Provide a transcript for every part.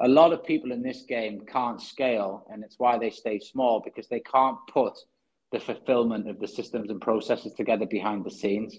a lot of people in this game can't scale, and it's why they stay small because they can't put the fulfillment of the systems and processes together behind the scenes.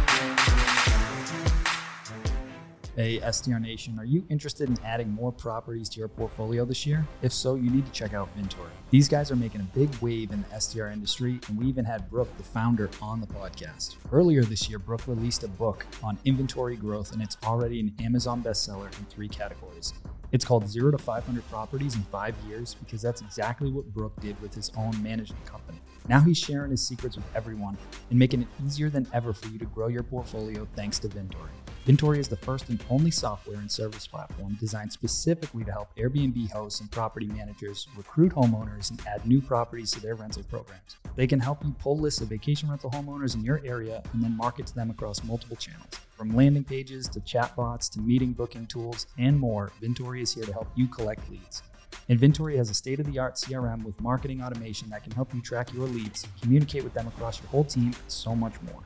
Hey, STR Nation, are you interested in adding more properties to your portfolio this year? If so, you need to check out Vintory. These guys are making a big wave in the STR industry, and we even had Brooke, the founder, on the podcast. Earlier this year, Brooke released a book on inventory growth, and it's already an Amazon bestseller in three categories. It's called Zero to 500 Properties in Five Years because that's exactly what Brooke did with his own management company. Now he's sharing his secrets with everyone and making it easier than ever for you to grow your portfolio thanks to Vintory. Vintory is the first and only software and service platform designed specifically to help Airbnb hosts and property managers recruit homeowners and add new properties to their rental programs. They can help you pull lists of vacation rental homeowners in your area and then market to them across multiple channels. From landing pages to chatbots to meeting booking tools and more, Vintory is here to help you collect leads. Vintory has a state of the art CRM with marketing automation that can help you track your leads, communicate with them across your whole team, and so much more.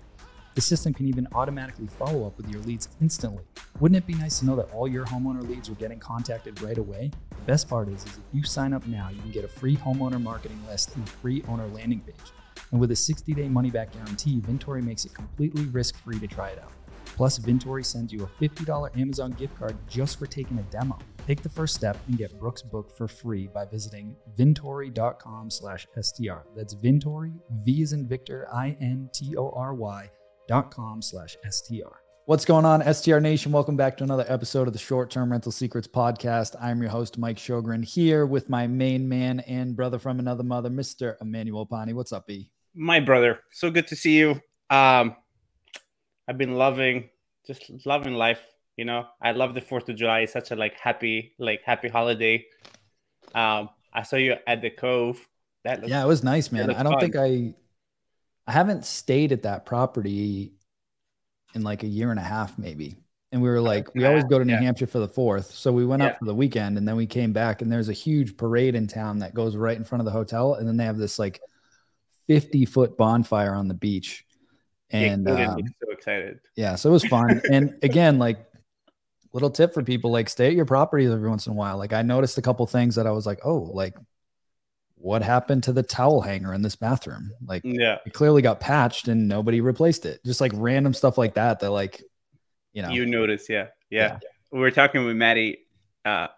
The system can even automatically follow up with your leads instantly. Wouldn't it be nice to know that all your homeowner leads are getting contacted right away? The best part is, is if you sign up now, you can get a free homeowner marketing list and free owner landing page. And with a 60 day money back guarantee, Vintory makes it completely risk free to try it out. Plus, Vintory sends you a $50 Amazon gift card just for taking a demo. Take the first step and get Brooks' book for free by visiting vintory.com slash STR. That's Vintory, V is in Victor, I-N-T-O-R-Y dot com slash STR. What's going on, STR Nation? Welcome back to another episode of the Short Term Rental Secrets Podcast. I'm your host, Mike Shogren, here with my main man and brother from another mother, Mr. Emmanuel Pani. What's up, B? My brother. So good to see you. Um, I've been loving, just loving life. You know, I love the Fourth of July. It's such a like happy, like happy holiday. Um, I saw you at the Cove. That looked, yeah, it was nice, man. I don't fun. think I, I haven't stayed at that property in like a year and a half, maybe. And we were like, we always go to New yeah. Hampshire for the fourth. So we went yeah. up for the weekend and then we came back and there's a huge parade in town that goes right in front of the hotel. And then they have this like 50 foot bonfire on the beach. And yeah, um, so excited. Yeah. So it was fun. and again, like little tip for people, like stay at your properties every once in a while. Like I noticed a couple things that I was like, oh, like what happened to the towel hanger in this bathroom? Like, yeah, it clearly got patched and nobody replaced it. Just like random stuff like that. That like, you know, you notice, yeah, yeah. yeah. We were talking with Maddie. Uh,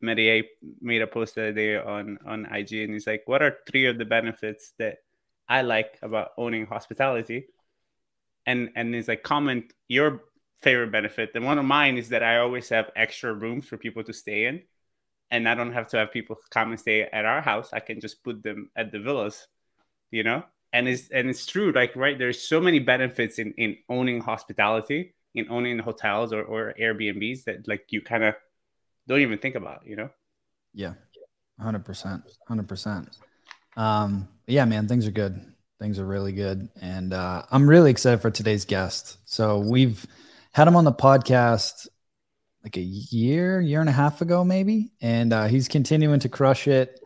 Maddie A made a post the other day on on IG, and he's like, "What are three of the benefits that I like about owning hospitality?" And and he's like, "Comment your favorite benefit." And one of mine is that I always have extra rooms for people to stay in and I don't have to have people come and stay at our house. I can just put them at the villas, you know. And it's and it's true, like right. There's so many benefits in in owning hospitality, in owning hotels or or Airbnbs that like you kind of don't even think about, you know. Yeah, hundred percent, hundred percent. Um, yeah, man, things are good. Things are really good, and uh, I'm really excited for today's guest. So we've had him on the podcast like a year, year and a half ago, maybe. And uh, he's continuing to crush it.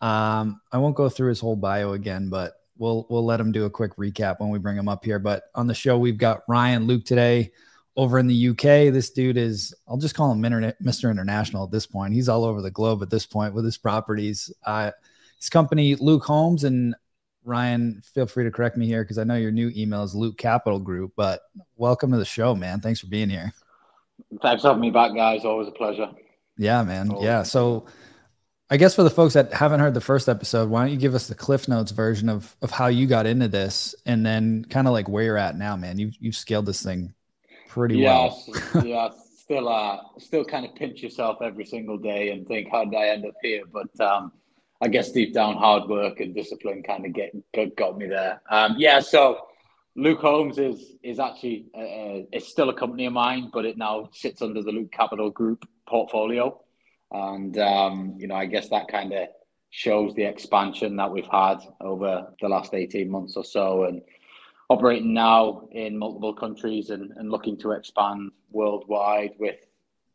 Um, I won't go through his whole bio again, but we'll we'll let him do a quick recap when we bring him up here. But on the show, we've got Ryan Luke today over in the UK. This dude is, I'll just call him Mr. International at this point. He's all over the globe at this point with his properties. Uh, his company, Luke Homes, and Ryan, feel free to correct me here because I know your new email is Luke Capital Group. But welcome to the show, man. Thanks for being here. Thanks for having me back, guys. Always a pleasure. Yeah, man. Always. Yeah. So I guess for the folks that haven't heard the first episode, why don't you give us the Cliff Notes version of of how you got into this and then kind of like where you're at now, man. You've you've scaled this thing pretty yes, well. yeah. Still uh still kind of pinch yourself every single day and think, how did I end up here? But um I guess deep down hard work and discipline kind of get got me there. Um yeah, so Luke Homes is is actually uh, it's still a company of mine, but it now sits under the Luke Capital Group portfolio, and um, you know I guess that kind of shows the expansion that we've had over the last eighteen months or so, and operating now in multiple countries and, and looking to expand worldwide with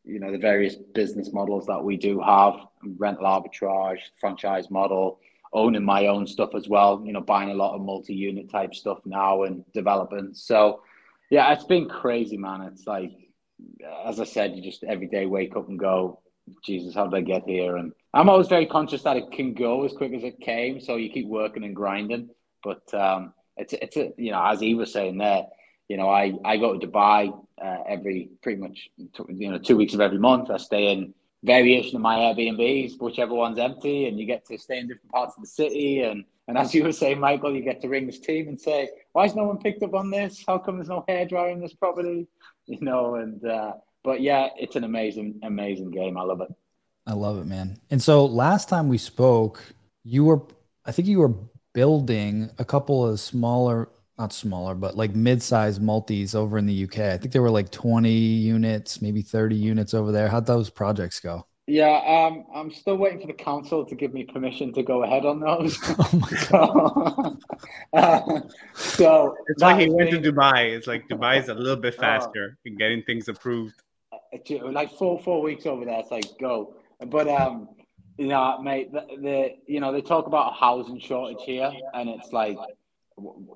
you know the various business models that we do have rental arbitrage franchise model owning my own stuff as well you know buying a lot of multi-unit type stuff now and developing. So yeah it's been crazy man. It's like as i said you just every day wake up and go jesus how did i get here? And i'm always very conscious that it can go as quick as it came so you keep working and grinding. But um it's it's a, you know as he was saying there you know i i go to dubai uh, every pretty much you know two weeks of every month. I stay in variation of my airbnbs whichever one's empty and you get to stay in different parts of the city and and as you were saying michael you get to ring this team and say why has no one picked up on this? How come there's no hair dryer in this property? You know and uh, but yeah it's an amazing amazing game. I love it. I love it man. And so last time we spoke you were i think you were building a couple of smaller, not smaller, but like mid-sized multis over in the UK. I think there were like 20 units, maybe 30 units over there. How'd those projects go? Yeah, um, I'm still waiting for the council to give me permission to go ahead on those. oh my god! uh, so it's like he went to Dubai. It's like Dubai is a little bit oh. faster uh, in getting things approved. Like four four weeks over there, it's like go. But um, you know, mate, the, the, you know they talk about a housing shortage here, and it's like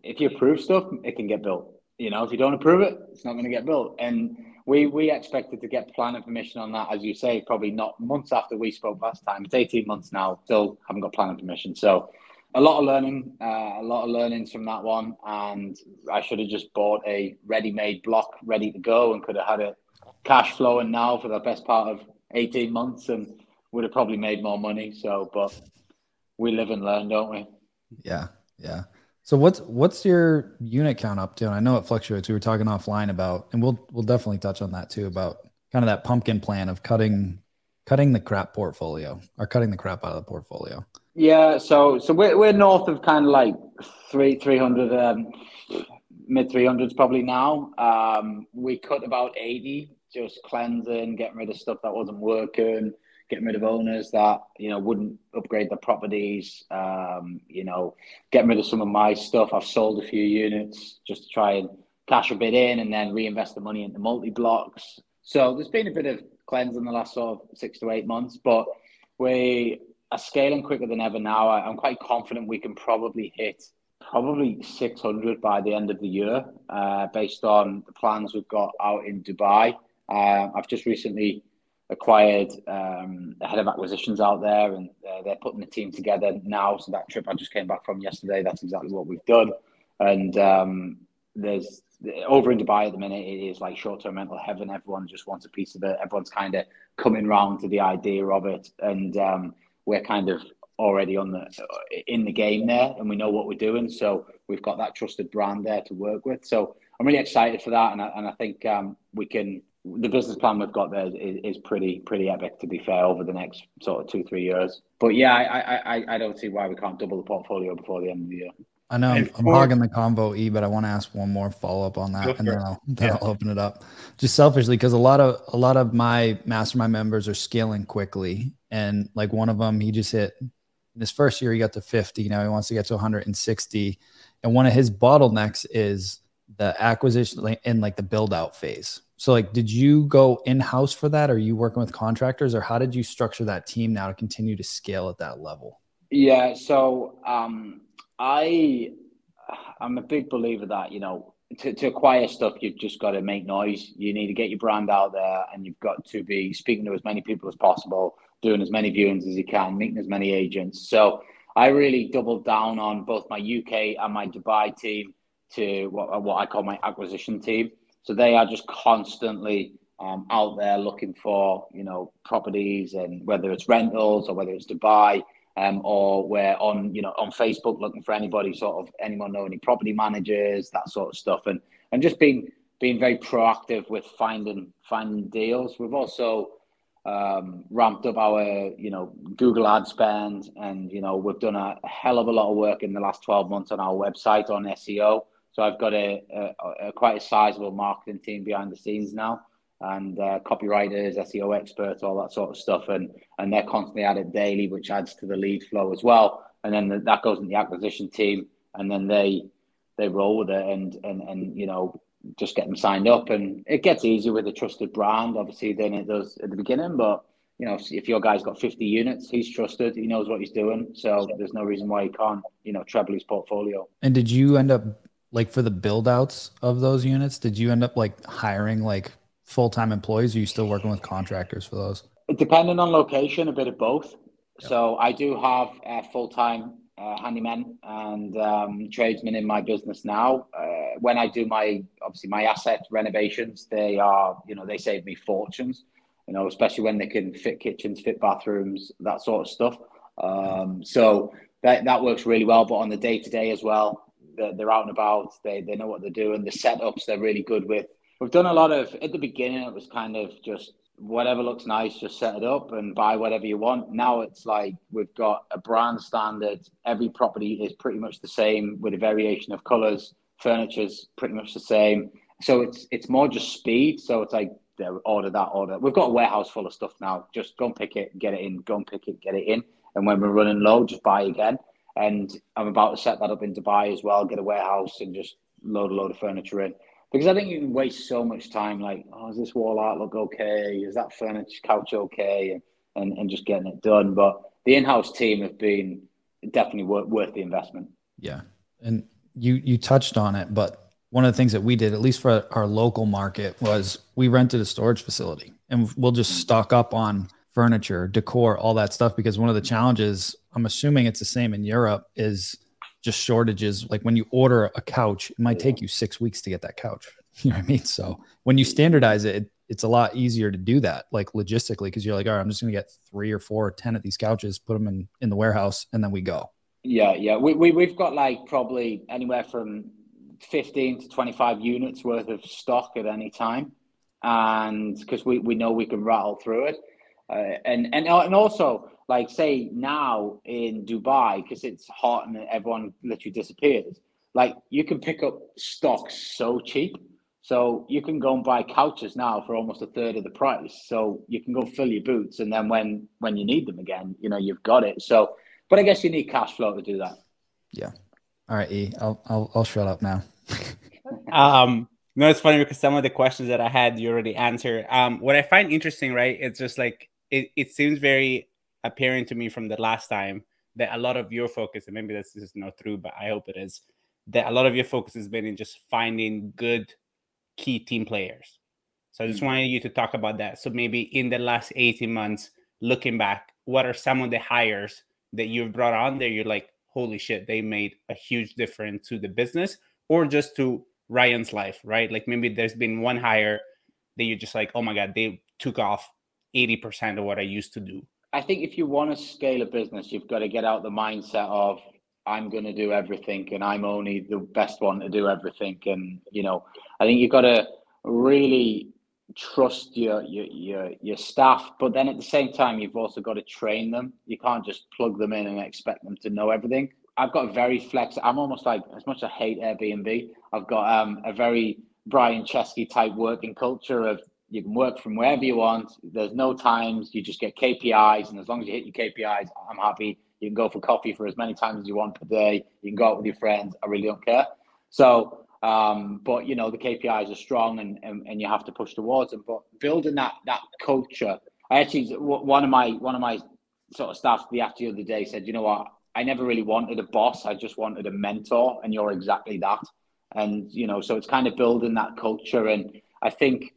if you approve stuff, it can get built. You know, if you don't approve it, it's not going to get built. And we we expected to get planning permission on that, as you say, probably not months after we spoke last time. It's eighteen months now, still haven't got planning permission. So a lot of learning, uh, a lot of learnings from that one. And I should have just bought a ready-made block, ready to go, and could have had it cash flowing now for the best part of eighteen months and would have probably made more money. So, but we live and learn, don't we? Yeah, yeah. So what's what's your unit count up to? And I know it fluctuates. We were talking offline about, and we'll we'll definitely touch on that too about kind of that pumpkin plan of cutting cutting the crap portfolio or cutting the crap out of the portfolio. Yeah, so so we're we're north of kind of like three three hundred um, mid three hundreds probably now. Um, we cut about eighty, just cleansing, getting rid of stuff that wasn't working getting rid of owners that you know wouldn't upgrade their properties. Um, you know, getting rid of some of my stuff. I've sold a few units just to try and cash a bit in, and then reinvest the money into multi blocks. So there's been a bit of cleanse in the last sort of six to eight months, but we are scaling quicker than ever now. I'm quite confident we can probably hit probably 600 by the end of the year, uh, based on the plans we've got out in Dubai. Uh, I've just recently acquired um, head of acquisitions out there, and uh, they're putting the team together now. So that trip I just came back from yesterday, that's exactly what we've done. And um, there's over in Dubai at the minute, it is like short-term rental heaven. Everyone just wants a piece of it. Everyone's kind of coming round to the idea of it, and um, we're kind of already on the in the game there, and we know what we're doing. So we've got that trusted brand there to work with. So I'm really excited for that, and I, and I think um, we can the business plan we've got there is, is, pretty pretty epic to be fair over the next sort of two three years. But yeah, I, I I don't see why we can't double the portfolio before the end of the year. I know I'm, I'm hogging the convo E, but I want to ask one more follow up on that, and then I'll then yeah. I'll open it up. Just selfishly, because a lot of a lot of my mastermind members are scaling quickly, and like one of them, he just hit in his first year, he got to 50. Now he wants to get to 160, and one of his bottlenecks is the acquisition in like the build out phase so, like, did you go in house for that? Are you working with contractors, or how did you structure that team now to continue to scale at that level? Yeah, so um, I I'm a big believer that you know to, to acquire stuff, you've just got to make noise. You need to get your brand out there, and you've got to be speaking to as many people as possible, doing as many viewings as you can, meeting as many agents. So I really doubled down on both my UK and my Dubai team to what, what I call my acquisition team. So they are just constantly um, out there looking for you know properties and whether it's rentals or whether it's Dubai um, or we're on you know on Facebook looking for anybody sort of anyone know any property managers that sort of stuff and and just being being very proactive with finding finding deals. We've also um, ramped up our you know Google ad spend and you know we've done a hell of a lot of work in the last 12 months on our website on SEO So I've got a, a, a quite a sizable marketing team behind the scenes now, and uh, copywriters, SEO experts, all that sort of stuff, and and they're constantly at it daily, which adds to the lead flow as well. And then that goes in the acquisition team, and then they they roll with it, and and and you know just get them signed up, and it gets easier with a trusted brand, obviously, than it does at the beginning. But you know, if your guy's got 50 units, he's trusted, he knows what he's doing, so there's no reason why he can't, you know, treble his portfolio. And did you end up like for the build outs of those units? Did you end up like hiring like full time employees? Or are you still working with contractors for those? Depending on location, a bit of both. Yep. So I do have uh, full time uh, handymen and um, tradesmen in my business now. Uh, when I do my obviously my asset renovations, they are you know they save me fortunes. You know, especially when they can fit kitchens, fit bathrooms, that sort of stuff. Um, so that that works really well. But on the day to day as well, they're, they're out and about. They they know what they're doing. The setups they're really good with. We've done a lot of at the beginning. It was kind of just whatever looks nice, just set it up and buy whatever you want. Now it's like we've got a brand standard. Every property is pretty much the same with a variation of colors. Furniture's pretty much the same. So it's it's more just speed. So it's like order that order. We've got a warehouse full of stuff now. Just go and pick it, get it in. Go and pick it, get it in. And when we're running low, just buy again. And I'm about to set that up in Dubai as well. Get a warehouse and just load a load of furniture in because I think you waste so much time like, oh, is this wall art look okay? Is that furniture couch okay? And, and, and just getting it done. But the in-house team have been definitely worth, worth the investment. Yeah. And you, you touched on it, but one of the things that we did, at least for our local market, was we rented a storage facility and we'll just stock up on furniture, decor, all that stuff. Because one of the challenges, I'm assuming it's the same in Europe, is just shortages. Like when you order a couch, it might take you six weeks to get that couch. You know what I mean? So when you standardize it, it it's a lot easier to do that, like logistically, because you're like, all right, I'm just gonna get three or four or ten of these couches, put them in in the warehouse, and then we go. Yeah, yeah. We, we we've got like probably anywhere from 15 to 25 units worth of stock at any time, and because we, we know we can rattle through it, uh, and and and also like say now in Dubai because it's hot and everyone literally disappears. Like you can pick up stocks so cheap. So you can go and buy couches now for almost a third of the price. So you can go fill your boots, and then when when you need them again, you know you've got it. So, but I guess you need cash flow to do that. Yeah. All right, E. I'll I'll I'll shut up now. um. No, it's funny because some of the questions that I had you already answered. Um, what I find interesting, right? It's just like it, it seems very apparent to me from the last time that a lot of your focus, and maybe this is not true, but I hope it is, that a lot of your focus has been in just finding good key team players. So I just mm-hmm. wanted you to talk about that. So maybe in the last 18 months, looking back, what are some of the hires that you've brought on there? You're like, holy shit, they made a huge difference to the business or just to Ryan's life, right? Like maybe there's been one hire that you're just like, oh my God, they took off 80% of what I used to do. I think if you want to scale a business, you've got to get out the mindset of I'm going to do everything and I'm only the best one to do everything. And you know, I think you've got to really trust your your your, your staff, but then at the same time, you've also got to train them. You can't just plug them in and expect them to know everything. I've got a very flex. I'm almost like as much as I hate Airbnb. I've got um, a very Brian Chesky type working culture of you can work from wherever you want. There's no times. You just get KPIs, and as long as you hit your KPIs, I'm happy. You can go for coffee for as many times as you want per day. You can go out with your friends. I really don't care. So, um, but you know the KPIs are strong, and, and and you have to push towards them. But building that that culture, I actually one of my one of my sort of staff the after the other day said, you know what, I never really wanted a boss. I just wanted a mentor, and you're exactly that. And you know, so it's kind of building that culture, and I think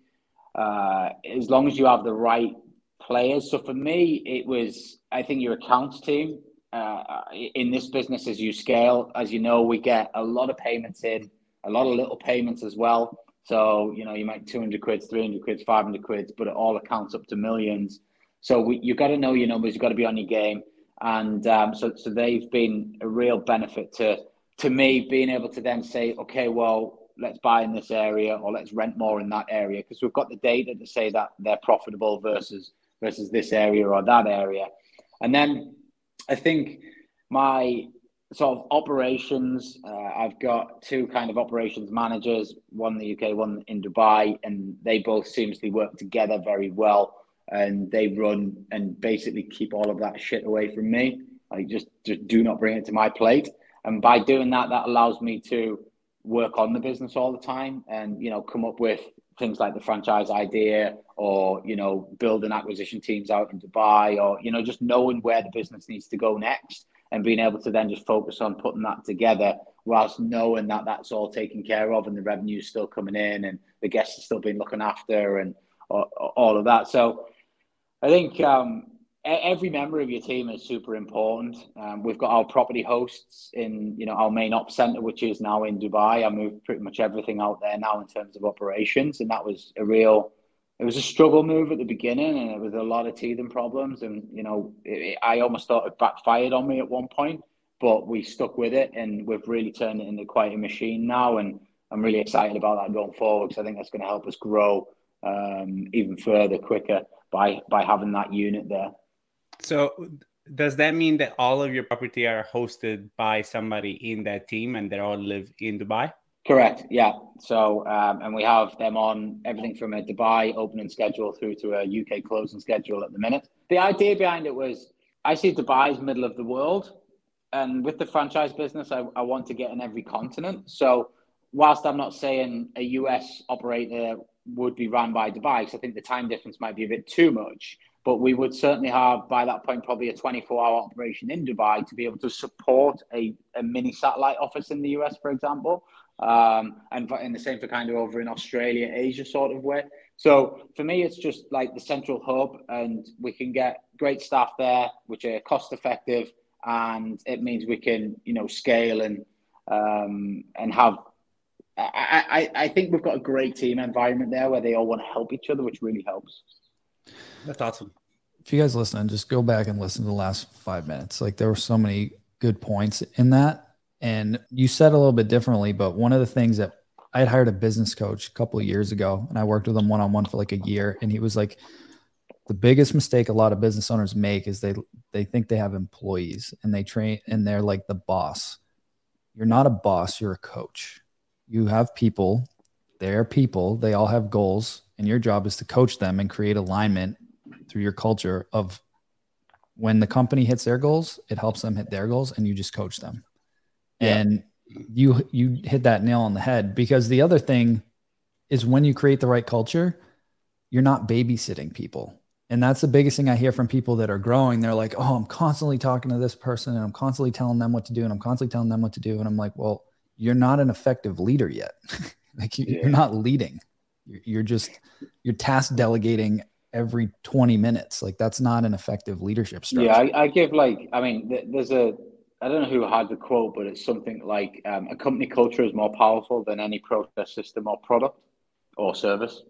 uh, as long as you have the right players. So for me, it was I think your accounts team uh, in this business as you scale. As you know, we get a lot of payments in, a lot of little payments as well. So you know, you make two hundred quid, three hundred quid, five hundred quid, but it all accounts up to millions. So we, you got to know your numbers. You got to be on your game, and um, so so they've been a real benefit to to me being able to then say, okay, well, let's buy in this area or let's rent more in that area because we've got the data to say that they're profitable versus versus this area or that area. And then I think my sort of operations. Uh, I've got two kind of operations managers, one in the UK, one in Dubai, and they both seamlessly work together very well. And they run and basically keep all of that shit away from me. Like just just do not bring it to my plate. And by doing that, that allows me to work on the business all the time and you know come up with things like the franchise idea or you know building acquisition teams out in dubai or you know just knowing where the business needs to go next and being able to then just focus on putting that together whilst knowing that that's all taken care of and the revenue is still coming in and the guests are still being looking after and all of that. So i think um, every member of your team is super important. Um, we've got our property hosts in, you know, our main ops center, which is now in Dubai. I moved pretty much everything out there now in terms of operations, and that was a real. It was a struggle move at the beginning, and it was a lot of teething problems. And you know, it, I almost thought it backfired on me at one point, but we stuck with it, and we've really turned it into quite a machine now. And I'm really excited about that going forward because I think that's going to help us grow um, even further, quicker by by having that unit there. So does that mean that all of your property are hosted by somebody in that team and they all live in Dubai? Correct. Yeah. So, um, and we have them on everything from a Dubai opening schedule through to a UK closing schedule at the minute. The idea behind it was I see Dubai middle of the world. And with the franchise business, I, I want to get in every continent. So, whilst I'm not saying a US operator would be run by Dubai, because I think the time difference might be a bit too much, but we would certainly have by that point probably a 24 hour operation in Dubai to be able to support a, a mini satellite office in the US, for example. Um, and in the same for kind of over in Australia, Asia sort of way. So for me, it's just like the central hub, and we can get great staff there, which are cost effective, and it means we can, you know, scale and um, and have. I, I, I think we've got a great team environment there where they all want to help each other, which really helps. That's awesome. If you guys listen, just go back and listen to the last five minutes. Like there were so many good points in that. And you said a little bit differently, but one of the things that I had hired a business coach a couple of years ago and I worked with him one on one for like a year. And he was like, the biggest mistake a lot of business owners make is they they think they have employees and they train and they're like the boss. You're not a boss, you're a coach. You have people, they're people, they all have goals and your job is to coach them and create alignment through your culture of when the company hits their goals, it helps them hit their goals and you just coach them. Yeah. And you you hit that nail on the head because the other thing is when you create the right culture, you're not babysitting people. And that's the biggest thing I hear from people that are growing. They're like, "Oh, I'm constantly talking to this person and I'm constantly telling them what to do and I'm constantly telling them what to do." And I'm like, "Well, you're not an effective leader yet. like you, are not leading. You're just you're task delegating every 20 minutes. Like that's not an effective leadership structure. Yeah, I, I give like I mean, there's a I don't know who had the quote, but it's something like um, a company culture is more powerful than any process system or product or service.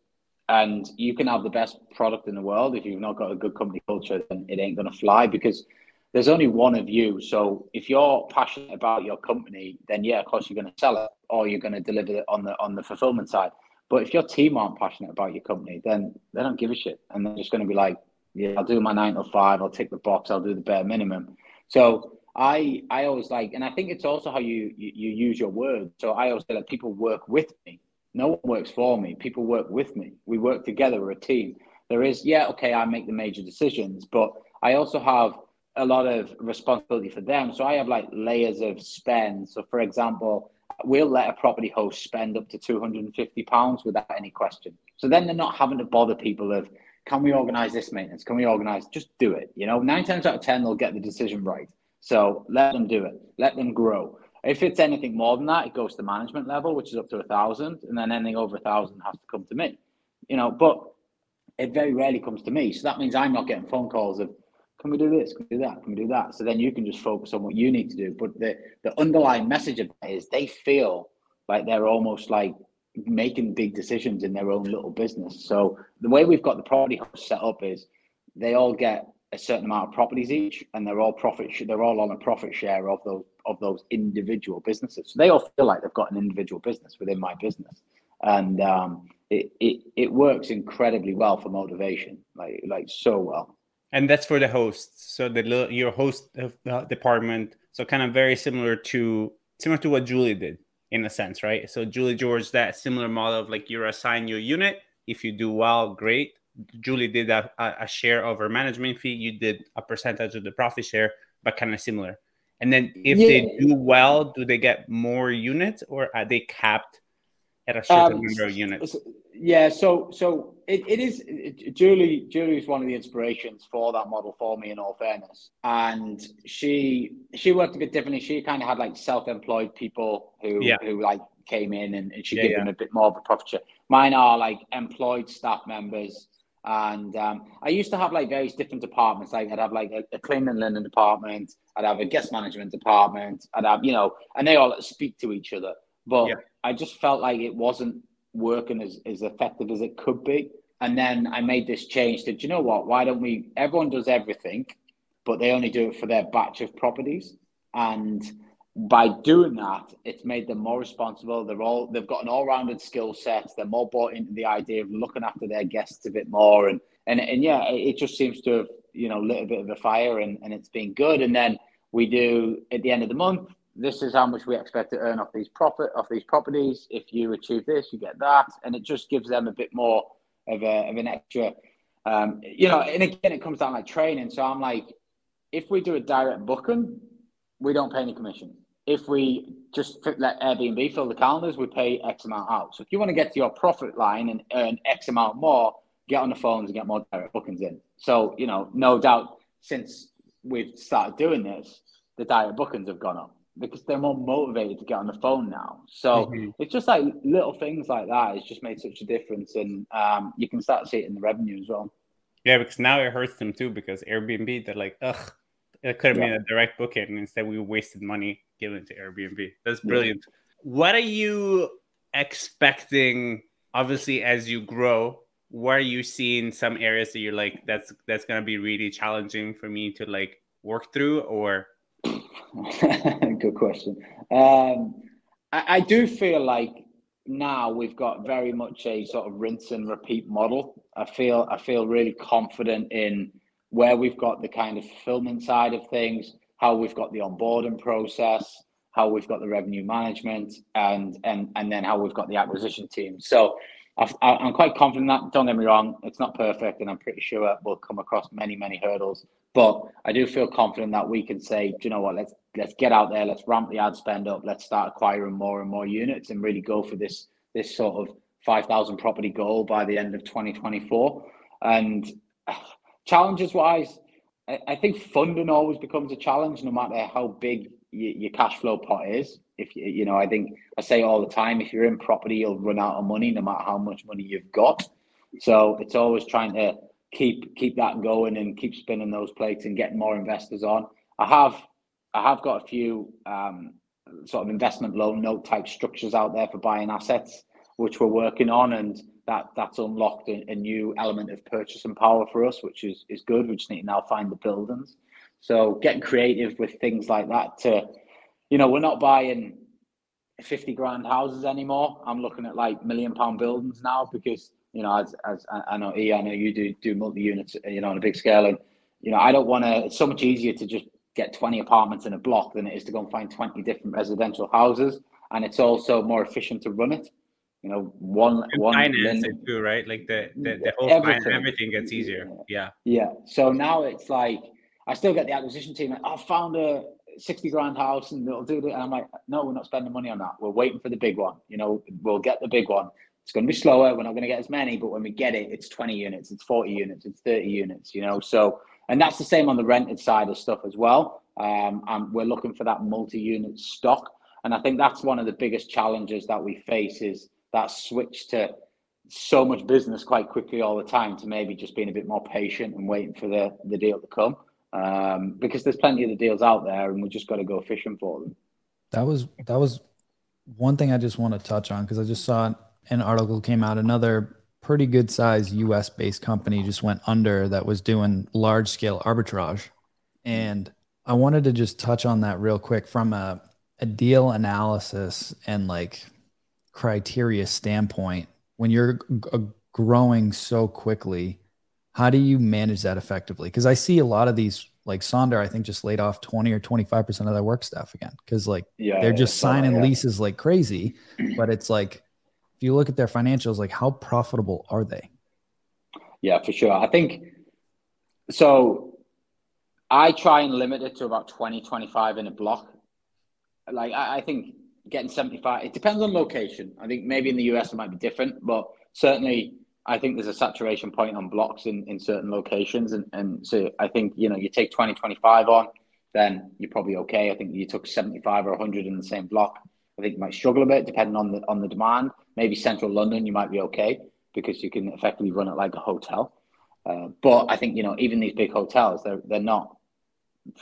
And you can have the best product in the world if you've not got a good company culture, then it ain't going to fly because there's only one of you. So if you're passionate about your company, then yeah, of course you're going to sell it or you're going to deliver it on the on the fulfillment side. But if your team aren't passionate about your company, then they don't give a shit, and they're just going to be like, "Yeah, I'll do my nine to five. I'll tick the box. I'll do the bare minimum." So I I always like, and I think it's also how you you, you use your words. So I always say that people work with me. No one works for me. People work with me. We work together. We're a team. There is, yeah, okay, I make the major decisions, but I also have a lot of responsibility for them. So I have like layers of spend. So for example, we'll let a property host spend up to 250 pounds without any question. So then they're not having to bother people of, can we organize this maintenance? Can we organize? Just do it. You know, nine times out of 10, they'll get the decision right. So let them do it. Let them grow. If it's anything more than that, it goes to management level, which is up to a thousand, and then anything over a thousand has to come to me. You know, but it very rarely comes to me. So that means I'm not getting phone calls of, can we do this? Can we do that? Can we do that? So then you can just focus on what you need to do. But the, the underlying message of that is they feel like they're almost like making big decisions in their own little business. So the way we've got the property set up is they all get a certain amount of properties each, and they're all profit. They're all on a profit share of those of those individual businesses. So they all feel like they've got an individual business within my business, and um, it, it it works incredibly well for motivation, like like so well and that's for the hosts so the your host uh, department So kind of very similar to similar to what Julie did in a sense, right? So Julie George, that similar model of like you're assigned your unit. If you do well, great. Julie did a, a share of her management fee. You did a percentage of the profit share, but kind of similar. And then if yeah. they do well, do they get more units or are they capped at a certain um, number of units? Yeah, so so it, it is it, Julie Julie is one of the inspirations for that model for me in all fairness. And she she worked a bit differently. She kind of had like self-employed people who yeah. who like came in and, and she yeah, gave yeah. them a bit more of a profit share. Mine are like employed staff members and um, I used to have like various different departments. Like I'd have like a, a clean and linen department. I'd have a guest management department. I'd have, you know, and they all speak to each other. But yeah. I just felt like it wasn't working as, as effective as it could be. And then I made this change to, do you know what? Why don't we? Everyone does everything, but they only do it for their batch of properties. And by doing that, it's made them more responsible. They're all they've got an all-rounded skill set. They're more bought into the idea of looking after their guests a bit more, and and and yeah, it, just seems to have you know lit a bit of a fire, and and it's been good. And then we do at the end of the month. This is how much we expect to earn off these profit off these properties. If you achieve this, you get that, and it just gives them a bit more of a of an extra. Um, you know, and again, it comes down like training. So I'm like, if we do a direct booking, we don't pay any commission. If we just let Airbnb fill the calendars, we pay X amount out. So if you want to get to your profit line and earn X amount more, get on the phones and get more direct bookings in. So, you know, no doubt since we've started doing this, the direct bookings have gone up because they're more motivated to get on the phone now. So mm-hmm. it's just like little things like that. It's just made such a difference, and um, you can start to see it in the revenue as well. Yeah, because now it hurts them too because Airbnb they're like, ugh, it could have yeah. been a direct booking. Instead, we wasted money giving to Airbnb. That's brilliant. Yeah. What are you expecting? Obviously, as you grow, where are you seeing some areas that you're like, that's that's gonna be really challenging for me to like work through, or? Good question. Um, I, I do feel like now we've got very much a sort of rinse and repeat model. I feel I feel really confident in where we've got the kind of fulfillment side of things, how we've got the onboarding process, how we've got the revenue management, and and and then how we've got the acquisition team. So i am quite confident that. Don't get me wrong, it's not perfect, and I'm pretty sure we'll come across many many hurdles. But I do feel confident that we can say, do you know what? Let's let's get out there. Let's ramp the ad spend up. Let's start acquiring more and more units, and really go for this this sort of 5,000 property goal by the end of 2024. And challenges wise, I, I, think funding always becomes a challenge, no matter how big y- your cash flow pot is. If you, know, I think I say all the time, if you're in property, you'll run out of money, no matter how much money you've got. So it's always trying to keep keep that going and keep spinning those plates and getting more investors on. I have I have got a few um, sort of investment loan note type structures out there for buying assets, which we're working on, and that that's unlocked a, a, new element of purchasing power for us, which is is good. We just need to now find the buildings. So getting creative with things like that to, you know, we're not buying 50 grand houses anymore. I'm looking at like million pound buildings now because, you know, as, as I know, E, I know you do do multi units, you know, on a big scale. And, you know, I don't want to, it's so much easier to just get 20 apartments in a block than it is to go and find 20 different residential houses. And it's also more efficient to run it you know one and one finance it too right like the the, the whole everything. Finance, everything gets easier yeah yeah so now it's like i still get the acquisition team like, oh, i found a 60 grand house and they'll do and i'm like no we're not spending money on that. We're waiting for the big one. You know we'll get the big one. It's going to be slower. We're not going to get as many but when we get it it's 20 units it's 40 units it's 30 units you know? So and that's the same on the rented side of stuff as well. Um, and we're looking for that multi-unit stock. And i think that's one of the biggest challenges that we face is that switch to so much business quite quickly all the time to maybe just being a bit more patient and waiting for the, the deal to come. Um, because there's plenty of the deals out there and we just got to go fishing for them. That was that was one thing I just want to touch on because I just saw an article came out another pretty good size US based company just went under that was doing large scale arbitrage. And I wanted to just touch on that real quick from a, a deal analysis and like criteria standpoint, when you're g- growing so quickly, how do you manage that effectively? Because I see a lot of these like Sonder, I think just laid off 20 or 25% of their work staff again. Cause like Yeah, they're just signing yeah. leases like crazy. But it's like, if you look at their financials, like how profitable are they? Yeah, for sure. I think so. I try and limit it to about 20, 25 in a block. Like, I, I think getting 75, it depends on location. I think maybe in the US it might be different, but certainly I think there's a saturation point on blocks in, in certain locations. And, and so I think, you know, you take 20, 25 on, then you're probably okay. I think you took 75 or 100 in the same block. I think you might struggle a bit depending on the on the demand. Maybe central London, you might be okay because you can effectively run it like a hotel. Uh, but I think, you know, even these big hotels, they're, they're not,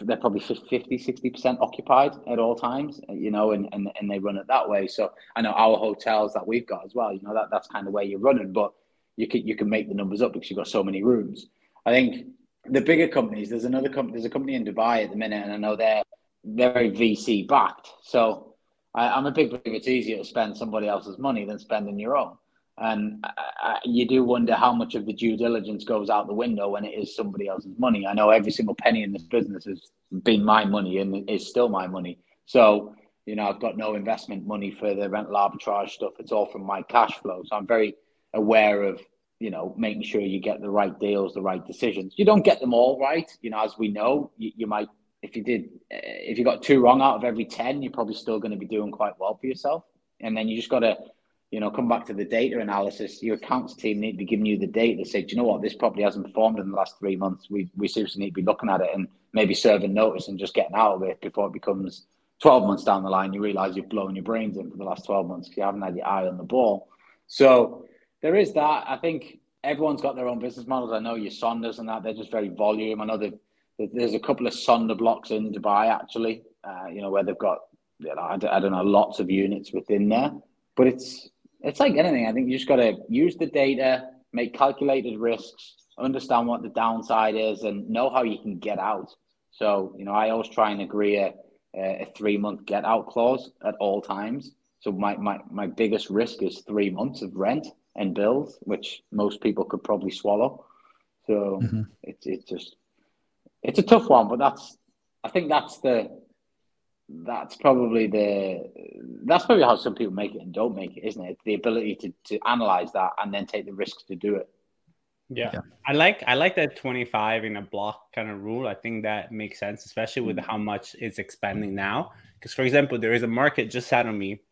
they're probably 50, 60% occupied at all times, you know, and, and, and they run it that way. So I know our hotels that we've got as well, you know, that, that's kind of where you're running, but you can, you can make the numbers up because you've got so many rooms. I think the bigger companies, there's another company, there's a company in Dubai at the minute, and I know they're, very VC backed. So I, I'm a big believer it's easier to spend somebody else's money than spending your own. And I, I, you do wonder how much of the due diligence goes out the window when it is somebody else's money. I know every single penny in this business has been my money and is still my money. So, you know, I've got no investment money for the rental arbitrage stuff. It's all from my cash flow. So I'm very aware of, you know, making sure you get the right deals, the right decisions. You don't get them all right. You know, as we know, you, you might, if you did, eh, if you got two wrong out of every 10, you're probably still going to be doing quite well for yourself. And then you just got to, you know, come back to the data analysis. Your accounts team need to be giving you the data to say, do you know what, this property hasn't performed in the last three months. We we seriously need to be looking at it and maybe serving notice and just getting out of it before it becomes 12 months down the line. You realize you've blown your brains in for the last 12 months because you haven't had your eye on the ball. So there is that. I think everyone's got their own business models. I know your Sonders and that, they're just very volume. I know there's a couple of Sonder blocks in Dubai actually, uh, you know, where they've got, you know, I don't know, lots of units within there. But it's it's like anything. I think you just got to use the data, make calculated risks, understand what the downside is, and know how you can get out. So, you know, I always try and agree a, a three month get out clause at all times. So, my, my, my biggest risk is three months of rent and bills, which most people could probably swallow. So, mm-hmm. it's it's just, it's a tough one, but that's, I think that's the, that's probably the that's probably how some people make it and don't make it, isn't it? The ability to to analyze that and then take the risks to do it. Yeah. yeah. I like I like that 25 in a block kind of rule. I think that makes sense, especially with how much it's expanding now. Because for example, there is a market just out on me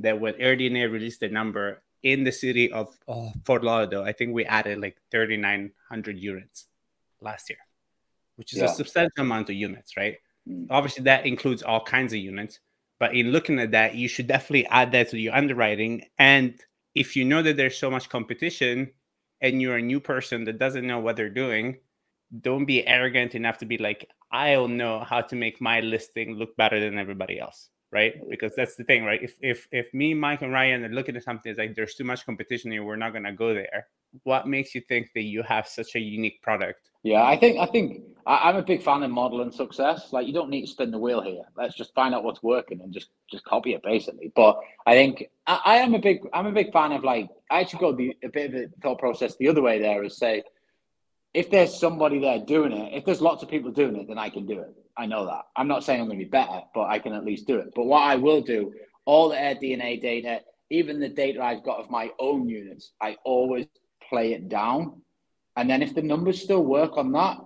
that when AirDNA released the number in the city of oh, Fort Lauderdale, I think we added like 3,900 units last year, which is yeah. a substantial amount of units, right? Mm. Obviously, that includes all kinds of units. But in looking at that, you should definitely add that to your underwriting. And if you know that there's so much competition and you're a new person that doesn't know what they're doing, don't be arrogant enough to be like, I'll know how to make my listing look better than everybody else. Right. Because that's the thing, right? If if if me, Mike, and Ryan are looking at something, it's like there's too much competition here, we're not gonna go there. What makes you think that you have such a unique product? Yeah, I think I think I, am a big fan of modeling success. Like you don't need to spin the wheel here. Let's just find out what's working and just just copy it basically. But I think I, I am a big I'm a big fan of like I actually go the a bit of the thought process the other way there is say if there's somebody there doing it, if there's lots of people doing it, then I can do it. I know that. I'm not saying I'm going to be better, but I can at least do it. But what I will do, all the AirDNA data, even the data I've got of my own units, I always play it down. And then if the numbers still work on that,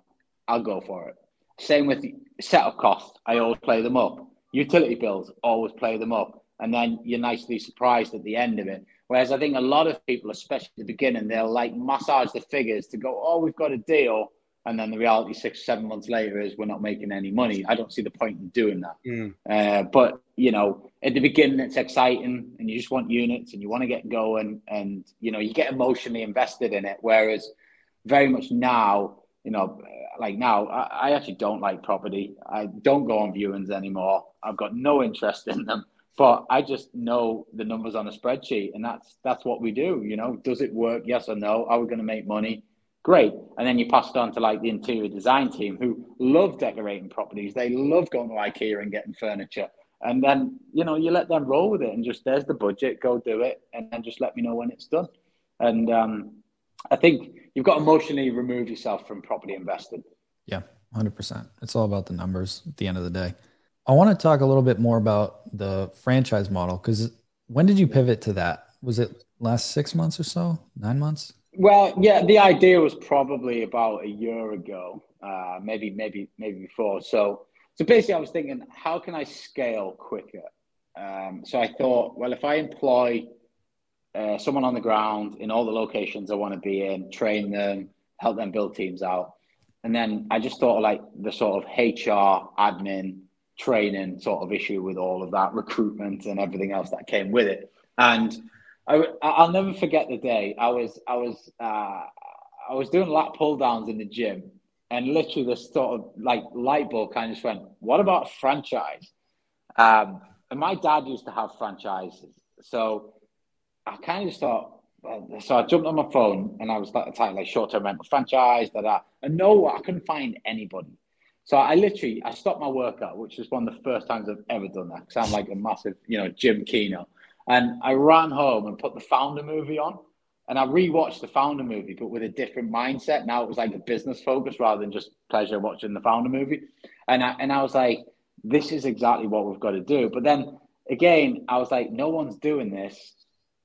I'll go for it. Same with setup costs. I always play them up. Utility bills, always play them up. And then you're nicely surprised at the end of it. Whereas I think a lot of people, especially at the beginning, they'll like massage the figures to go, oh, we've got a deal. And then the reality six, seven months later is we're not making any money. I don't see the point in doing that. Mm. Uh, but, you know, at the beginning, it's exciting and you just want units and you want to get going and, you know, you get emotionally invested in it. Whereas very much now, you know, like now, I, I actually don't like property. I don't go on viewings anymore. I've got no interest in them but I just know the numbers on a spreadsheet, and that's that's what we do. You know, does it work? Yes or no? Are we going to make money? Great. And then you pass it on to like the interior design team who love decorating properties. They love going to IKEA and getting furniture. And then you know you let them roll with it, and just there's the budget, go do it, and then just let me know when it's done. And um, I think you've got to emotionally remove yourself from property investing. Yeah. 100%. It's all about the numbers at the end of the day. I want to talk a little bit more about the franchise model because when did you pivot to that? Was it last six months or so? Nine months? Well, yeah, the idea was probably about a year ago, uh, maybe, maybe, maybe before. So, so basically, I was thinking, how can I scale quicker? Um, so I thought, well, if I employ uh, someone on the ground in all the locations I want to be in, train them, help them build teams out, and then I just thought like the sort of HR, admin, training sort of issue with all of that recruitment and everything else that came with it. And I, I'll never forget the day I was I was uh, I was doing lat pull downs in the gym, and literally this sort of like light bulb kind of just went, "What about franchise?" Um, and my dad used to have franchises, so I kind of just thought. So I jumped on my phone and I was like time like short term rental franchise, that that, and no, I couldn't find anybody. So I literally I stopped my workout, which was one of the first times I've ever done that because I'm like a massive, you know, Jim Keno. And I ran home and put the Founder movie on, and I rewatched the Founder movie, but with a different mindset. Now it was like a business focus rather than just pleasure watching the Founder movie. And I and I was like, this is exactly what we've got to do. But then again, I was like, no one's doing this.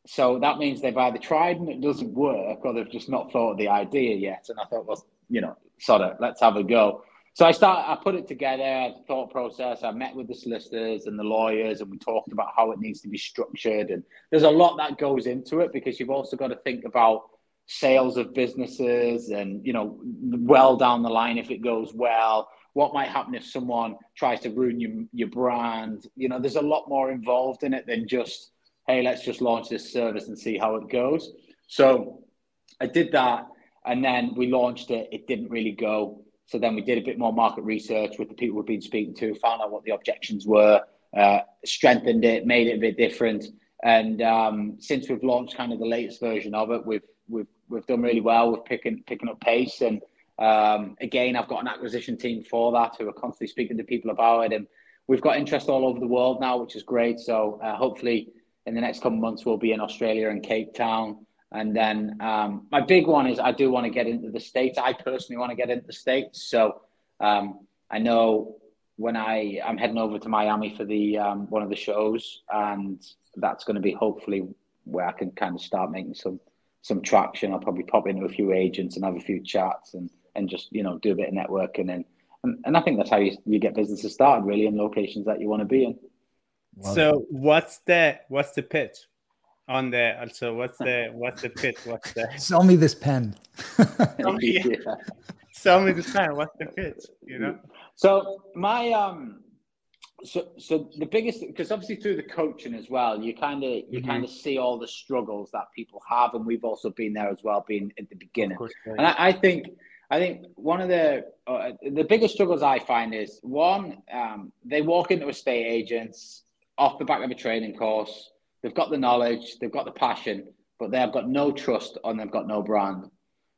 So that means they've either tried and it doesn't work, or they've just not thought of the idea yet. And I thought, well, you know, sort of, let's have a go. So I start. I put it together, thought process. I met with the solicitors and the lawyers, and we talked about how it needs to be structured. And there's a lot that goes into it because you've also got to think about sales of businesses, and you know, well down the line if it goes well, what might happen if someone tries to ruin your your brand. You know, there's a lot more involved in it than just hey, let's just launch this service and see how it goes. So I did that, and then we launched it. It didn't really go so then we did a bit more market research with the people we've been speaking to, found out what the objections were, uh, strengthened it, made it a bit different. And um, since we've launched kind of the latest version of it, we've we've we've done really well with picking picking up pace. And um, again, I've got an acquisition team for that who are constantly speaking to people about it. And we've got interest all over the world now, which is great. So uh, hopefully, in the next couple months, we'll be in Australia and Cape Town. And then um, my big one is I do want to get into the States. I personally want to get into the States. So um, I know when I, I'm heading over to Miami for the um, one of the shows, and that's going to be hopefully where I can kind of start making some some traction. I'll probably pop into a few agents and have a few chats and, and just, you know, do a bit of networking. And, and, and I think that's how you, you get businesses started really in locations that you want to be in. So what's the what's the pitch? On the also what's the what's the pitch what's the sell me this pen. Sell, me, yeah. sell me this pen. What's the pitch you know? So my um so so the biggest because obviously through the coaching as well you kind of you mm-hmm. kind of see all the struggles that people have and we've also been there as well being at the beginning. Course, and I, I, think I think one of the uh, the biggest struggles I find is one um, they walk into estate agents off the back of a training course They've got the knowledge, they've got the passion, but they've got no trust and they've got no brand.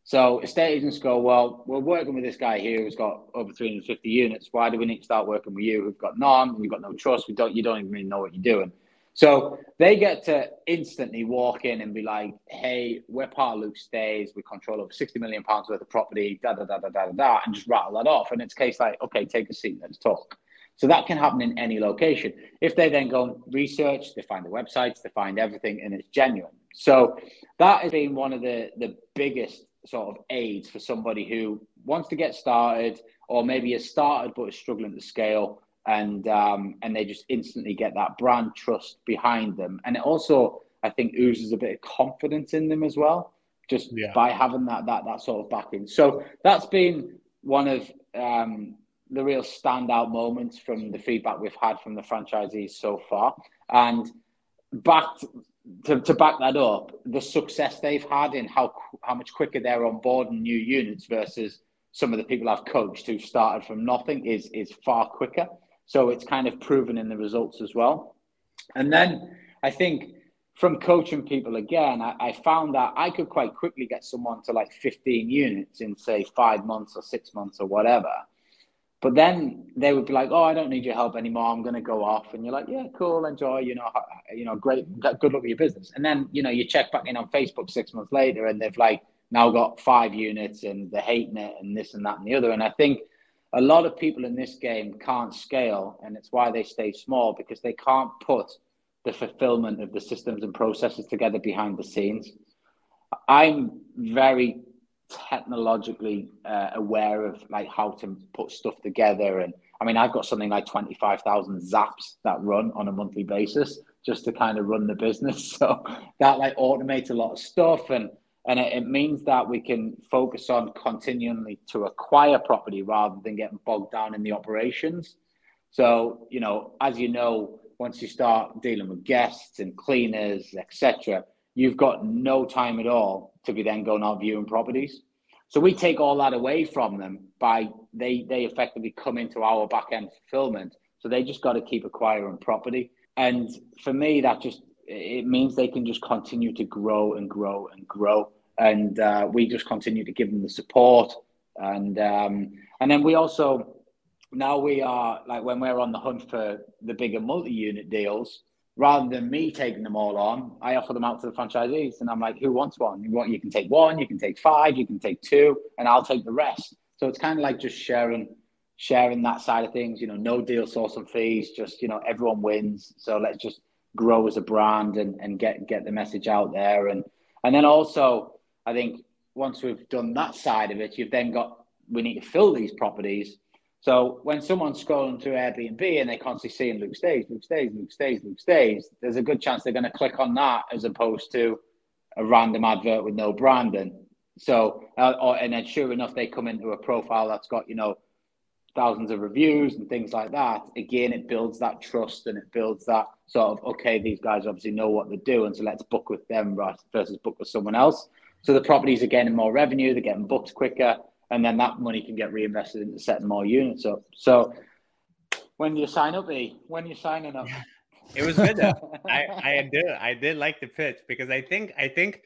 So estate agents go, well, we're working with this guy here who's got over 350 units. Why do we need to start working with you who've got none? You've got no trust. We don't. You don't even really know what you're doing. So they get to instantly walk in and be like, "Hey, we're part of Luke Stays. We control over 60 million pounds worth of property. Da da da da da da," and just rattle that off. And it's case like, "Okay, take a seat. Let's talk." So that can happen in any location. If they then go and research, they find the websites, they find everything, and it's genuine. So that has been one of the, the biggest sort of aids for somebody who wants to get started or maybe has started but is struggling to scale and um, and they just instantly get that brand trust behind them. And it also, I think, oozes a bit of confidence in them as well, just yeah. by having that that that sort of backing. So that's been one of um, the real standout moments from the feedback we've had from the franchisees so far. And back to, to back that up, the success they've had in how how much quicker they're on board in new units versus some of the people I've coached who started from nothing is is far quicker. So it's kind of proven in the results as well. And then I think from coaching people again, I, I, found that I could quite quickly get someone to like 15 units in say five months or six months or whatever. But then they would be like, "Oh, I don't need your help anymore. I'm going to go off." And you're like, "Yeah, cool, enjoy. You know, you know, great. Good luck with your business." And then you know, you check back in on Facebook six months later, and they've like now got five units, and they're hating it, and this and that and the other. And I think a lot of people in this game can't scale, and it's why they stay small because they can't put the fulfillment of the systems and processes together behind the scenes. I'm very technologically uh, aware of like how to put stuff together. And I mean I've got something like 25,000 zaps that run on a monthly basis just to kind of run the business. So that like automates a lot of stuff. And and it, it means that we can focus on continually to acquire property rather than getting bogged down in the operations. So you know as you know once you start dealing with guests and cleaners etc you've got no time at all to be then going out viewing properties. So we take all that away from them by they they effectively come into our back end fulfillment. So they just got to keep acquiring property. And for me that just it means they can just continue to grow and grow and grow. And uh, we just continue to give them the support. And um, and then we also now we are like when we're on the hunt for the bigger multi-unit deals rather than me taking them all on i offer them out to the franchisees and i'm like who wants one? You want you can take one you can take five you can take two and i'll take the rest. So it's kind of like just sharing sharing that side of things you know no deal source and fees just you know everyone wins. So let's just grow as a brand and, and get get the message out there. And and then also I think once we've done that side of it, you've then got we need to fill these properties. So when someone's scrolling through Airbnb and they're constantly seeing Luke stays, Luke stays, Luke stays, Luke stays, there's a good chance they're going to click on that as opposed to a random advert with no branding. So, uh, or, and then sure enough, they come into a profile that's got you know thousands of reviews and things like that. Again, it builds that trust and it builds that sort of okay, these guys obviously know what they're doing, so let's book with them versus book with someone else. So the properties are getting more revenue, they're getting booked quicker, and then that money can get reinvested into setting more units up. So when you sign up, E, when you're signing up. It was good. I, I did I did like the pitch because I think I think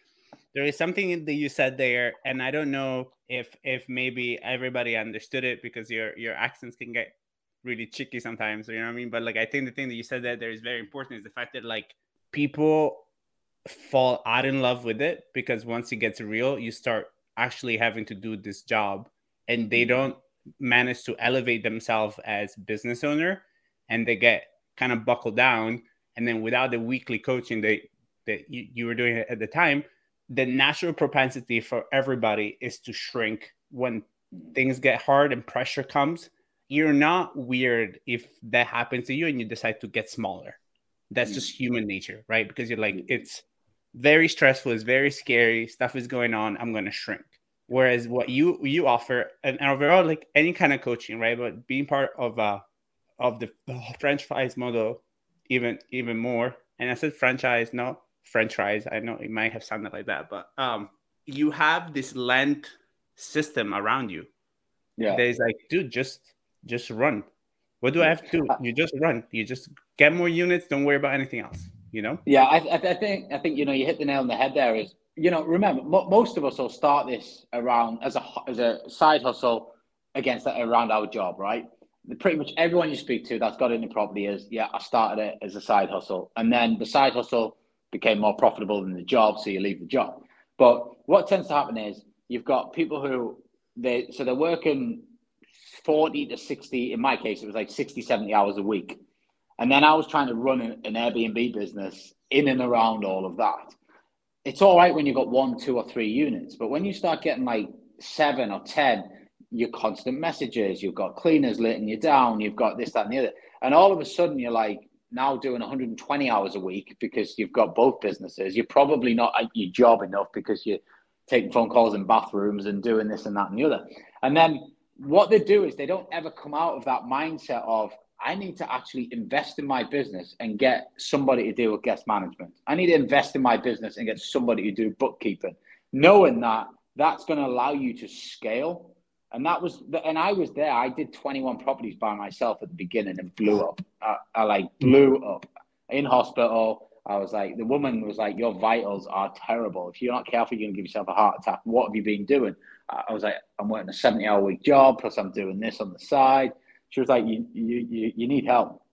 there is something that you said there, and I don't know if if maybe everybody understood it because your your accents can get really cheeky sometimes. You know what I mean? But like I think the thing that you said that there is very important is the fact that like people fall out in love with it because once it gets real, you start actually having to do this job and they mm-hmm. don't manage to elevate themselves as business owner and they get kind of buckled down and then without the weekly coaching that that you, you were doing at the time the natural propensity for everybody is to shrink when things get hard and pressure comes you're not weird if that happens to you and you decide to get smaller that's mm. just human nature right because you're like mm. it's very stressful, it's very scary, stuff is going on, I'm gonna shrink. Whereas what you you offer, and overall, like any kind of coaching, right? But being part of uh of the, the franchise model, even even more. And I said franchise, not franchise. I know it might have sounded like that, but um, you have this land system around you. Yeah, there's like, dude, just just run. What do I have to do? You just run. You just get more units. Don't worry about anything else you know? Yeah, I, I, think I think you know you hit the nail on the head. There is you know remember most of us will start this around as a as a side hustle against that around our job, right? Pretty much everyone you speak to that's got into property is yeah, I started it as a side hustle, and then the side hustle became more profitable than the job, so you leave the job. But what tends to happen is you've got people who they so they're working 40 to 60 in my case it was like 60 70 hours a week and then I was trying to run an Airbnb business in and around all of that. It's all right when you've got one, two, or three units, but when you start getting like seven or 10, your constant messages, you've got cleaners letting you down, you've got this, that, and the other. And all of a sudden, you're like now doing 120 hours a week because you've got both businesses. You're probably not at your job enough because you're taking phone calls in bathrooms and doing this and that and the other. And then what they do is they don't ever come out of that mindset of, I need to actually invest in my business and get somebody to deal with guest management. I need to invest in my business and get somebody to do bookkeeping, knowing that that's going to allow you to scale. And that was, the, and I was there. I did 21 properties by myself at the beginning and blew up. I, I like blew up in hospital. I was like, the woman was like, your vitals are terrible. If you're not careful, you're going to give yourself a heart attack. What have you been doing? I was like, I'm working a 70 hour week job, plus I'm doing this on the side she was like, you, you, you, need help.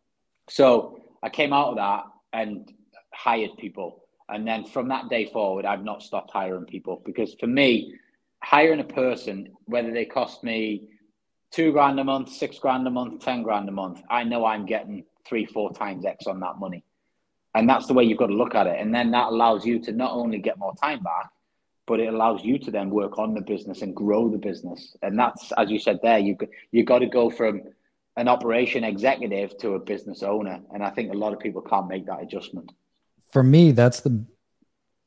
So I came out of that and hired people. And then from that day forward, I've not stopped hiring people because for me, hiring a person, whether they cost me two grand a month, six grand a month, ten grand a month, I know I'm getting three, four times X on that money. And that's the way you've got to look at it. And then that allows you to not only get more time back, but it allows you to then work on the business and grow the business. And that's, as you said there, you you got to go from an operation executive to a business owner. And I think a lot of people can't make that adjustment. For me, that's the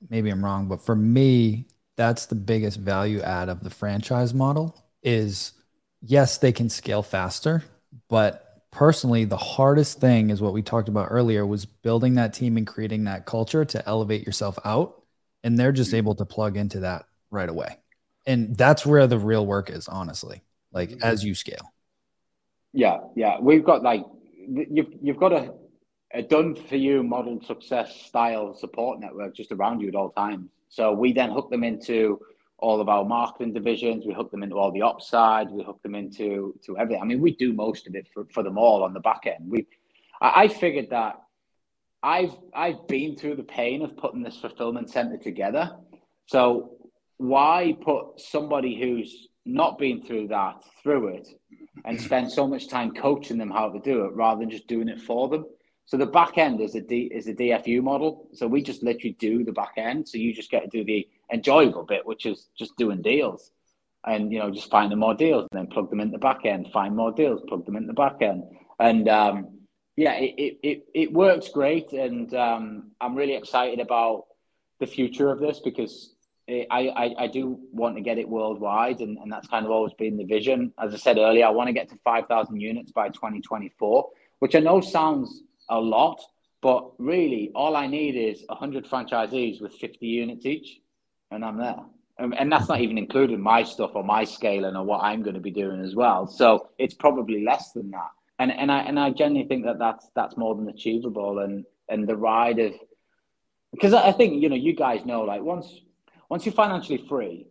maybe I'm wrong, but for me, that's the biggest value add of the franchise model is yes, they can scale faster, but personally, the hardest thing is what we talked about earlier was building that team and creating that culture to elevate yourself out. And they're just able to plug into that right away. And that's where the real work is, honestly, like mm-hmm. as you scale. Yeah, yeah. We've got like, you've, you've got a, a done for you model success style support network just around you at all times. So we then hook them into all of our marketing divisions. We hook them into all the ops side. We hook them into to everything. I mean, we do most of it for, for them all on the back end. We, I, I figured that I've I've been through the pain of putting this fulfillment center together. So why put somebody who's not been through that through it and spend so much time coaching them how to do it rather than just doing it for them? So the back end is a D is a DFU model. So we just literally do the back end. So you just get to do the enjoyable bit, which is just doing deals, and you know just finding more deals, and then plug them in the back end, find more deals, plug them in the back end, and um, yeah, it, it it works great, and um, I'm really excited about the future of this because I, I, I do want to get it worldwide, and, and that's kind of always been the vision. As I said earlier, I want to get to 5,000 units by 2024, which I know sounds a lot, but really all I need is 100 franchisees with 50 units each, and I'm there. And that's not even including my stuff or my scaling or what I'm going to be doing as well. So it's probably less than that. And and I and I genuinely think that that's that's more than achievable. And and the ride of because I think you know you guys know like once once you're financially free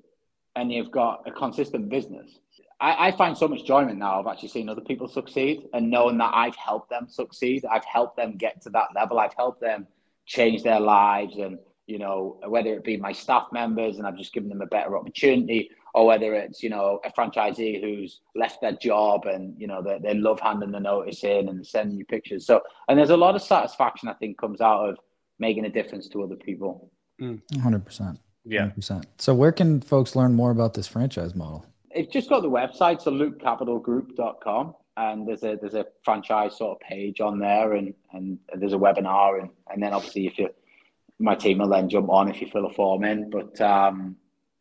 and you've got a consistent business, I, I, find so much enjoyment now of actually seeing other people succeed and knowing that I've helped them succeed. I've helped them get to that level. I've helped them change their lives and you know whether it be my staff members and I've just given them a better opportunity or whether it's you know a franchisee who's left their job and you know they, they love handing the notice in and sending you pictures so and there's a lot of satisfaction i think comes out of making a difference to other people mm. 100% yeah 100%. so where can folks learn more about this franchise model it's just got the website, so lukecapitalgroup.com. And there's a there's a franchise sort of page on there, and and there's a webinar, and and then obviously if you, my team will then jump on if you fill a form in. But um,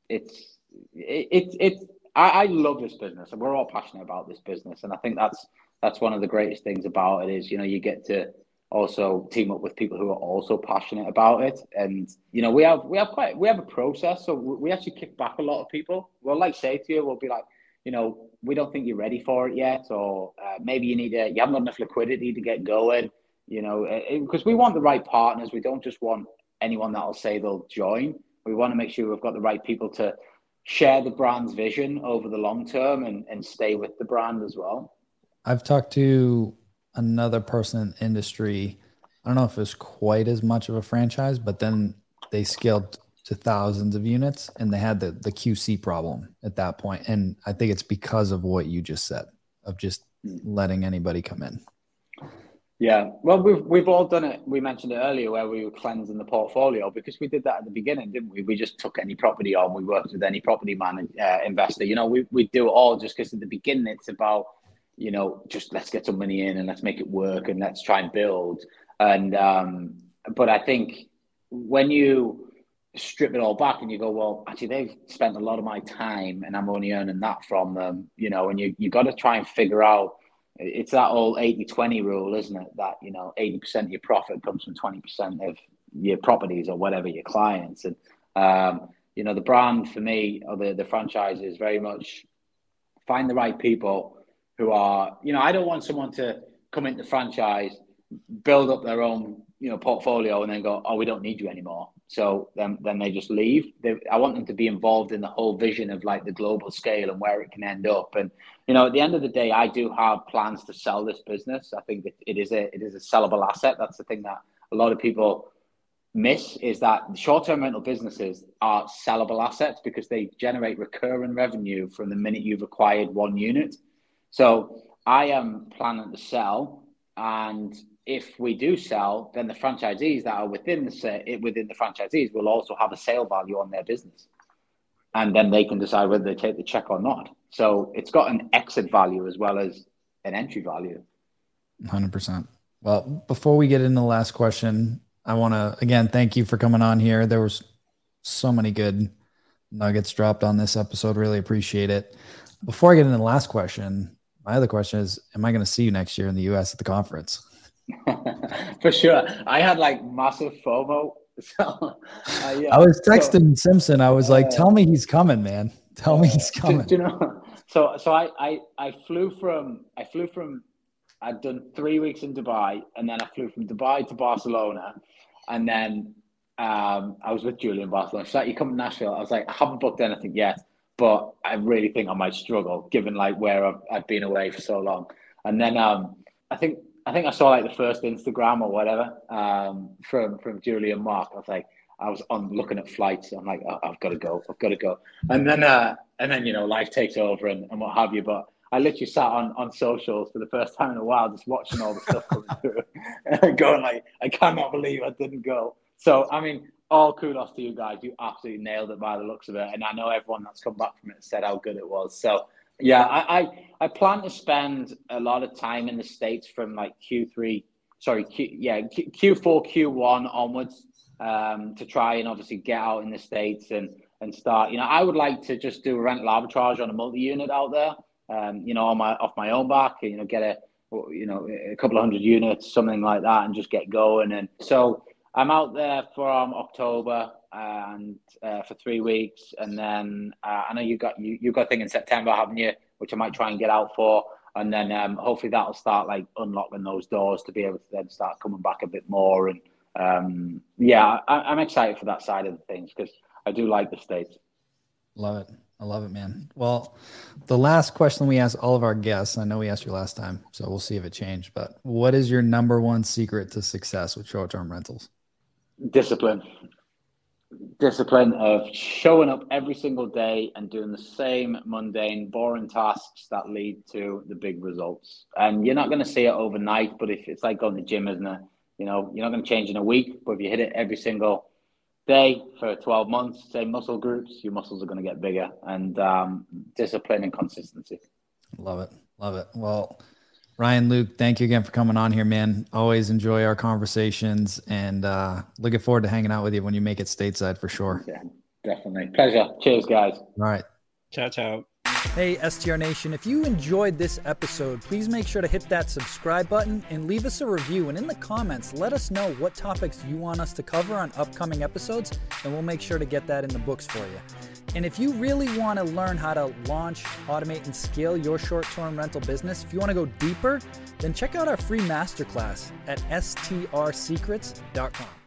it's it's it, it I, I love this business, and we're all passionate about this business, and I think that's that's one of the greatest things about it is you know you get to also team up with people who are also passionate about it. And you know, we have we have quite we have a process, so we actually kick back a lot of people. We'll like say to you, we'll be like, you know, we don't think you're ready for it yet, or uh, maybe you need a, you haven't got enough liquidity to get going. You know, because we want the right partners. We don't just want anyone that'll say they'll join. We want to make sure we've got the right people to share the brand's vision over the long term and, and stay with the brand as well. I've talked to another person in the industry. I don't know if it was quite as much of a franchise, but then they scaled to thousands of units and they had the, the QC problem at that point. And I think it's because of what you just said of just letting anybody come in. Yeah, well, we've we've all done it. We mentioned it earlier where we were cleansing the portfolio because we did that at the beginning, didn't we? We just took any property on. We worked with any property man uh, investor. You know, we we do it all just because at the beginning it's about you know, just let's get some money in and let's make it work and let's try and build. And um, but I think when you strip it all back and you go, well, actually they've spent a lot of my time and I'm only earning that from them, you know, and you you got to try and figure out it's that old 80-20 rule, isn't it? That, you know, 80% of your profit comes from 20% of your properties or whatever your clients. And um, you know, the brand for me or the, the franchise is very much find the right people who are, you know, I don't want someone to come into franchise, build up their own, you know, portfolio and then go, oh, we don't need you anymore. So then, then they just leave. They, I want them to be involved in the whole vision of like the global scale and where it can end up. And you know, at the end of the day, I do have plans to sell this business. I think it is a it is a sellable asset. That's the thing that a lot of people miss is that short-term rental businesses are sellable assets because they generate recurring revenue from the minute you've acquired one unit. So I am planning to sell, and if we do sell, then the franchisees that are within the within the franchisees will also have a sale value on their business, and then they can decide whether they take the check or not. So it's got an exit value as well as an entry value. Hundred percent. Well, before we get into the last question, I want to again thank you for coming on here. There was so many good nuggets dropped on this episode. Really appreciate it. Before I get into the last question, my other question is: Am I going to see you next year in the U.S. at the conference? For sure. I had like massive FOMO. So uh, yeah. I was texting so, Simpson. I was like, "Tell me he's coming, man. Tell me he's coming." Do, do you know? So so I, I I flew from I flew from I'd done three weeks in Dubai, and then I flew from Dubai to Barcelona, and then um, I was with Julie in Barcelona. She's like, "You come to Nashville?" I was like, "I haven't booked anything yet, but I really think I might struggle, given like where I've, I've been away for so long." And then um, I think I think I saw like the first Instagram or whatever um, from from Julie and Mark. I was like, I was on looking at flights. I'm like, oh, I've got to go, I've got to go. And then uh, and then you know life takes over and, and what have you. But I literally sat on, on socials for the first time in a while, just watching all the stuff coming through, going like, I cannot believe I didn't go. So I mean, all kudos to you guys. You absolutely nailed it by the looks of it, and I know everyone that's come back from it said how good it was. So yeah, I I, I plan to spend a lot of time in the states from like Q3, sorry, Q, yeah, Q, 4 Q1 onwards, um, to try and obviously get out in the states and and start. You know, I would like to just do a rental arbitrage on a multi-unit out there. Um, you know, on my off my own back. You know, get a you know a couple of hundred units, something like that, and just get going. And so I'm out there from October and uh, for three weeks, and then uh, I know you got you you got a thing in September, haven't you? Which I might try and get out for, and then um, hopefully that'll start like unlocking those doors to be able to then start coming back a bit more. And um, yeah, I, am excited for that side of things because I do like the states. Love it. I love it, man. Well, the last question we ask all of our guests, I know we asked you last time, so we'll see if it changed, but what is your number one secret to success with short term rentals? Discipline. Discipline of showing up every single day and doing the same mundane, boring tasks that lead to the big results. And you're not going to see it overnight, but if it's like going to the gym, isn't it? You know, you're not going to change in a week, but if you hit it every single day for 12 months, same muscle groups, your muscles are going to get bigger and um, discipline and consistency. Love it. Love it. Well, Ryan, Luke, thank you again for coming on here, man. Always enjoy our conversations and uh, looking forward to hanging out with you when you make it stateside for sure. Yeah, definitely. Pleasure. Cheers, guys. All right. Ciao, ciao. Hey, STR Nation, if you enjoyed this episode, please make sure to hit that subscribe button and leave us a review. And in the comments, let us know what topics you want us to cover on upcoming episodes, and we'll make sure to get that in the books for you. And if you really want to learn how to launch, automate, and scale your short term rental business, if you want to go deeper, then check out our free masterclass at strsecrets.com.